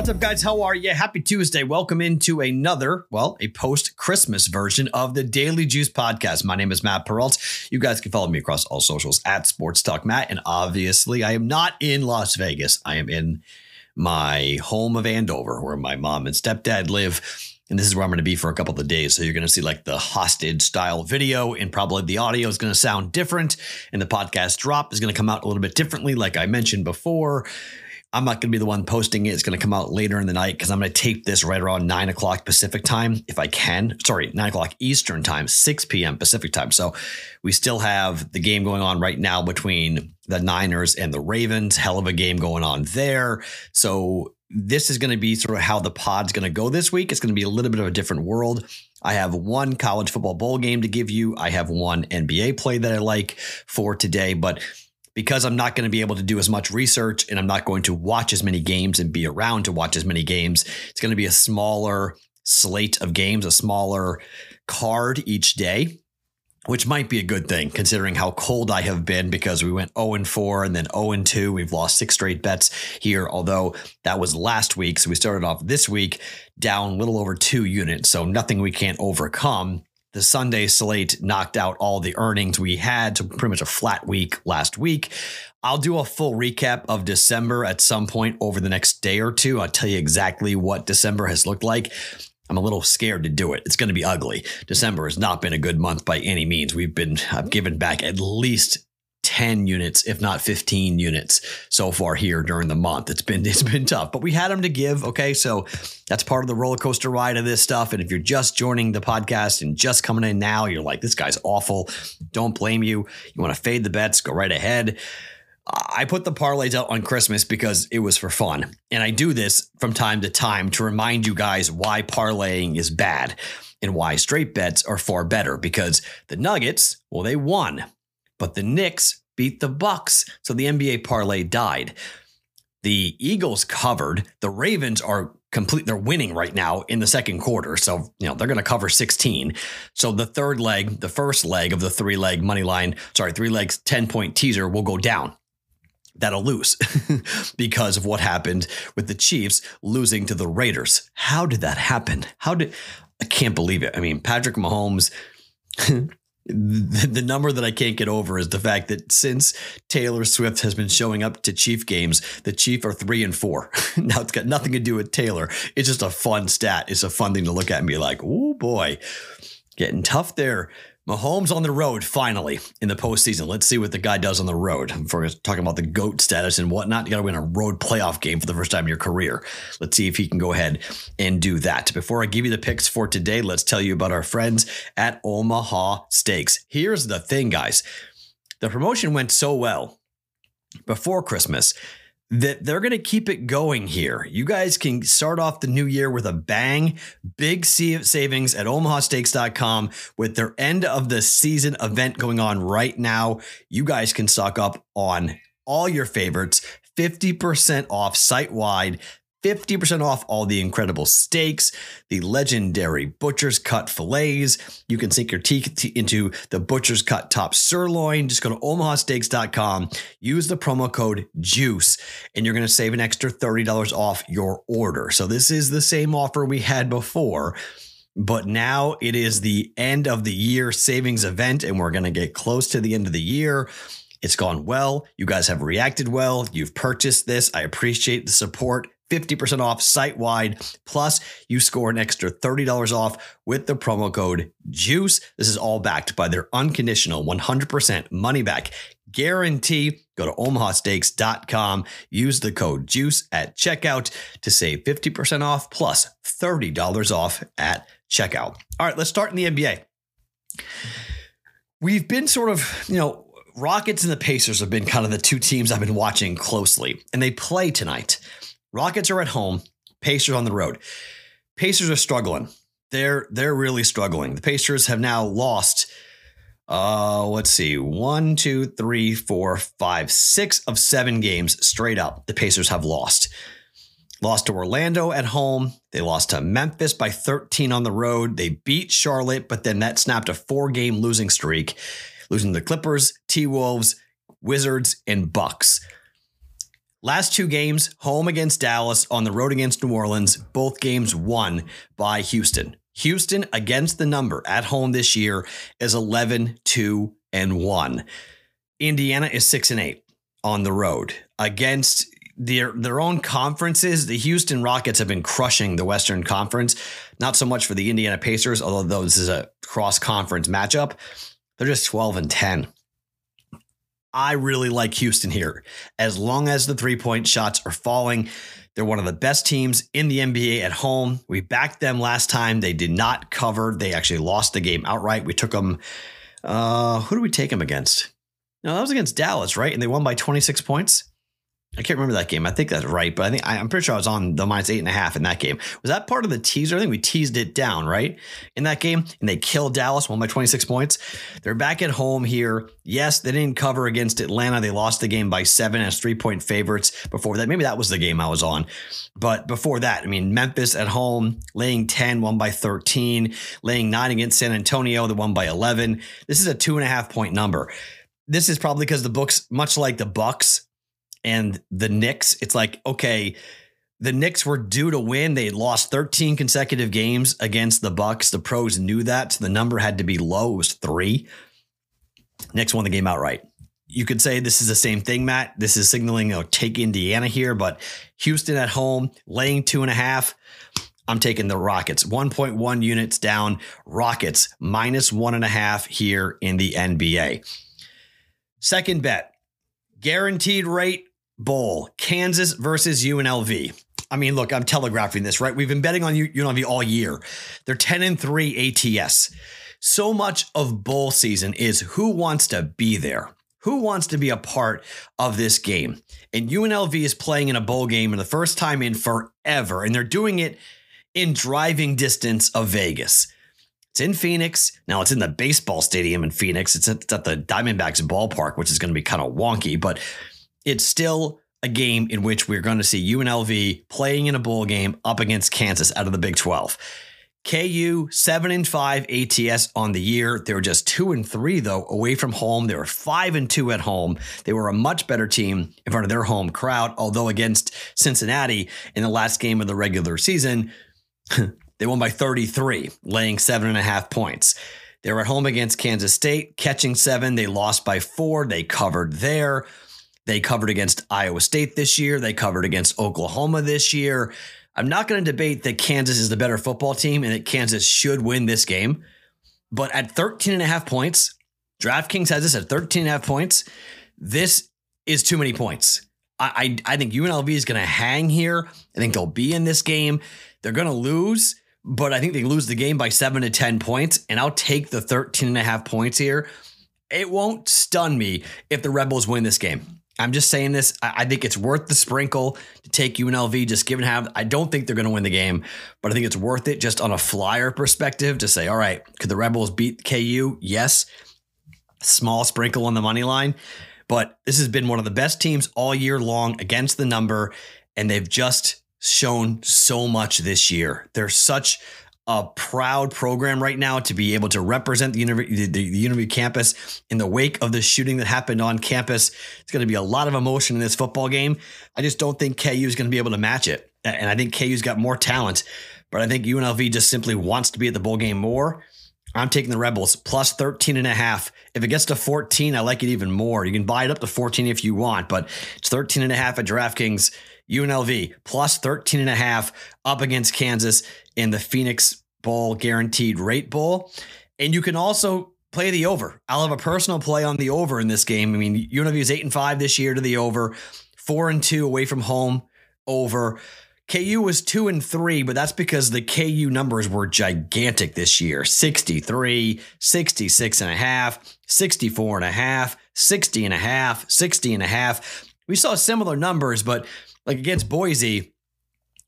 What's up, guys? How are you? Happy Tuesday. Welcome into another, well, a post Christmas version of the Daily Juice podcast. My name is Matt Perrault. You guys can follow me across all socials at Sports Talk Matt. And obviously, I am not in Las Vegas. I am in my home of Andover, where my mom and stepdad live. And this is where I'm going to be for a couple of days. So you're going to see like the hostage style video, and probably the audio is going to sound different. And the podcast drop is going to come out a little bit differently, like I mentioned before. I'm not going to be the one posting it. It's going to come out later in the night because I'm going to tape this right around nine o'clock Pacific time, if I can. Sorry, nine o'clock Eastern time, 6 p.m. Pacific time. So we still have the game going on right now between the Niners and the Ravens. Hell of a game going on there. So this is going to be sort of how the pod's going to go this week. It's going to be a little bit of a different world. I have one college football bowl game to give you. I have one NBA play that I like for today, but because I'm not going to be able to do as much research and I'm not going to watch as many games and be around to watch as many games, it's going to be a smaller slate of games, a smaller card each day, which might be a good thing considering how cold I have been because we went 0 and 4 and then 0 and 2. We've lost six straight bets here, although that was last week. So we started off this week down a little over two units. So nothing we can't overcome the Sunday slate knocked out all the earnings we had, so pretty much a flat week last week. I'll do a full recap of December at some point over the next day or two. I'll tell you exactly what December has looked like. I'm a little scared to do it. It's going to be ugly. December has not been a good month by any means. We've been I've given back at least 10 units, if not 15 units so far here during the month. It's been it's been tough, but we had them to give. Okay. So that's part of the roller coaster ride of this stuff. And if you're just joining the podcast and just coming in now, you're like, this guy's awful. Don't blame you. You want to fade the bets, go right ahead. I put the parlays out on Christmas because it was for fun. And I do this from time to time to remind you guys why parlaying is bad and why straight bets are far better because the Nuggets, well, they won but the Knicks beat the Bucks, so the NBA parlay died. The Eagles covered. The Ravens are complete they're winning right now in the second quarter. So, you know, they're going to cover 16. So the third leg, the first leg of the three leg money line, sorry, three legs 10 point teaser will go down. That'll lose because of what happened with the Chiefs losing to the Raiders. How did that happen? How did I can't believe it. I mean, Patrick Mahomes the, the number that I can't get over is the fact that since Taylor Swift has been showing up to Chief games, the Chief are three and four. now it's got nothing to do with Taylor. It's just a fun stat. It's a fun thing to look at and be like, oh boy, getting tough there Mahomes on the road finally in the postseason. Let's see what the guy does on the road. If we're talking about the GOAT status and whatnot, you got to win a road playoff game for the first time in your career. Let's see if he can go ahead and do that. Before I give you the picks for today, let's tell you about our friends at Omaha Steaks. Here's the thing, guys the promotion went so well before Christmas that they're going to keep it going here. You guys can start off the new year with a bang. Big savings at omahasteaks.com with their end of the season event going on right now. You guys can stock up on all your favorites, 50% off site wide. 50% off all the incredible steaks, the legendary Butcher's Cut fillets. You can sink your teeth into the Butcher's Cut top sirloin. Just go to omahasteaks.com, use the promo code JUICE, and you're going to save an extra $30 off your order. So, this is the same offer we had before. But now it is the end of the year savings event, and we're going to get close to the end of the year. It's gone well. You guys have reacted well. You've purchased this. I appreciate the support. 50% off site wide. Plus, you score an extra $30 off with the promo code JUICE. This is all backed by their unconditional 100% money back guarantee. Go to omahasteaks.com, use the code JUICE at checkout to save 50% off plus $30 off at checkout. All right, let's start in the NBA. We've been sort of, you know, Rockets and the Pacers have been kind of the two teams I've been watching closely, and they play tonight. Rockets are at home, Pacers on the road. Pacers are struggling. They're they're really struggling. The Pacers have now lost uh let's see, one, two, three, four, five, six of seven games straight up. The Pacers have lost. Lost to Orlando at home. They lost to Memphis by 13 on the road. They beat Charlotte, but then that snapped a four game losing streak, losing the Clippers, T Wolves, Wizards, and Bucks. Last two games, home against Dallas, on the road against New Orleans, both games won by Houston. Houston against the number at home this year is 11 2 and 1. Indiana is 6 and 8 on the road against their their own conferences. The Houston Rockets have been crushing the Western Conference. Not so much for the Indiana Pacers, although this is a cross conference matchup. They're just 12 and 10. I really like Houston here. As long as the three point shots are falling, they're one of the best teams in the NBA at home. We backed them last time. They did not cover. They actually lost the game outright. We took them. Uh, who do we take them against? No, that was against Dallas, right? And they won by 26 points. I can't remember that game. I think that's right, but I think I, am pretty sure I was on the minus eight and a half in that game. Was that part of the teaser? I think we teased it down, right? In that game, and they killed Dallas, won by 26 points. They're back at home here. Yes, they didn't cover against Atlanta. They lost the game by seven as three point favorites before that. Maybe that was the game I was on. But before that, I mean, Memphis at home, laying 10, won by 13, laying nine against San Antonio, the one by 11. This is a two and a half point number. This is probably because the books, much like the Bucks, and the Knicks, it's like, okay, the Knicks were due to win. They lost 13 consecutive games against the Bucks. The pros knew that. So the number had to be low. It was three. Knicks won the game outright. You could say this is the same thing, Matt. This is signaling, know, take Indiana here, but Houston at home, laying two and a half. I'm taking the Rockets. 1.1 units down. Rockets minus one and a half here in the NBA. Second bet, guaranteed rate Bowl, Kansas versus UNLV. I mean, look, I'm telegraphing this, right? We've been betting on UNLV all year. They're 10 and 3 ATS. So much of bowl season is who wants to be there? Who wants to be a part of this game? And UNLV is playing in a bowl game for the first time in forever, and they're doing it in driving distance of Vegas. It's in Phoenix. Now it's in the baseball stadium in Phoenix. It's at, it's at the Diamondbacks ballpark, which is going to be kind of wonky, but it's still a game in which we're going to see UNLV playing in a bowl game up against Kansas out of the Big 12. KU 7 and 5 ATS on the year. They were just 2 and 3 though away from home. They were 5 and 2 at home. They were a much better team in front of their home crowd, although against Cincinnati in the last game of the regular season, they won by 33, laying seven and a half points. They were at home against Kansas State, catching seven. They lost by four. They covered there. They covered against Iowa State this year. They covered against Oklahoma this year. I'm not going to debate that Kansas is the better football team and that Kansas should win this game. But at 13 and a half points, DraftKings has this at 13 and a half points. This is too many points. I, I, I think UNLV is going to hang here. I think they'll be in this game. They're going to lose, but I think they lose the game by seven to 10 points. And I'll take the 13 and a half points here. It won't stun me if the Rebels win this game. I'm just saying this. I, think it's worth the sprinkle to take UNLV, just given how I don't think they're going to win the game, but I think it's worth it just on a flyer perspective to say, all right, could the Rebels beat KU? Yes. Small sprinkle on the money line. But this has been one of the best teams all year long against the number, and they've just shown so much this year. They're such a proud program right now to be able to represent the the, the university campus in the wake of the shooting that happened on campus. It's going to be a lot of emotion in this football game. I just don't think KU is going to be able to match it. And I think KU's got more talent, but I think UNLV just simply wants to be at the bowl game more. I'm taking the Rebels plus 13 and a half. If it gets to 14, I like it even more. You can buy it up to 14 if you want, but it's 13 and a half at DraftKings. UNLV plus 13 and a half up against Kansas in the Phoenix Bowl guaranteed rate bowl. And you can also play the over. I'll have a personal play on the over in this game. I mean, UNLV is eight and five this year to the over, four and two away from home over. KU was two and three, but that's because the KU numbers were gigantic this year 63, 66 and a half, 64 and a half, 60 and a half, 60 and a half. We saw similar numbers, but like against Boise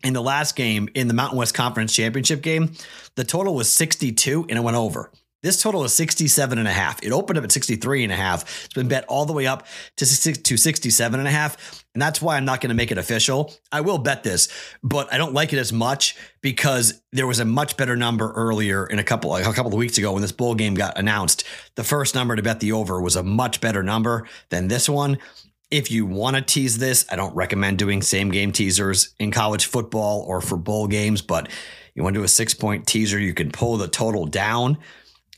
in the last game in the Mountain West Conference Championship game, the total was 62 and it went over. This total is 67 and a half. It opened up at 63 and a half. It's been bet all the way up to, to 67 and a half. And that's why I'm not going to make it official. I will bet this, but I don't like it as much because there was a much better number earlier in a couple like a couple of weeks ago when this bowl game got announced. The first number to bet the over was a much better number than this one. If you want to tease this, I don't recommend doing same game teasers in college football or for bowl games, but you want to do a six point teaser, you can pull the total down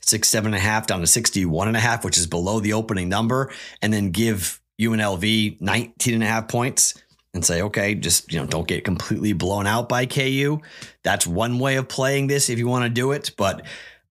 six, seven and a half down to 61 and a half, which is below the opening number, and then give UNLV 19 and a half points and say, okay, just, you know, don't get completely blown out by KU. That's one way of playing this if you want to do it. But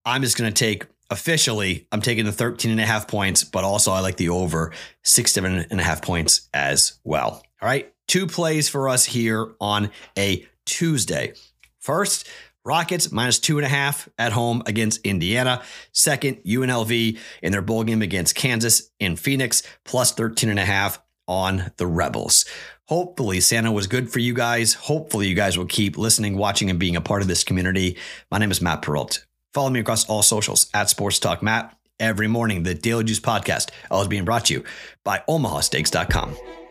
I'm just going to take officially, I'm taking the 13 and a half points, but also I like the over six, seven and a half points as well. All right. Two plays for us here on a Tuesday. First, Rockets minus two and a half at home against Indiana. Second, UNLV in their bowl game against Kansas in Phoenix, plus 13 and a half on the Rebels. Hopefully, Santa was good for you guys. Hopefully, you guys will keep listening, watching, and being a part of this community. My name is Matt Perrault. Follow me across all socials at Sports Talk Matt. Every morning, the Daily Juice podcast is being brought to you by OmahaSteaks.com.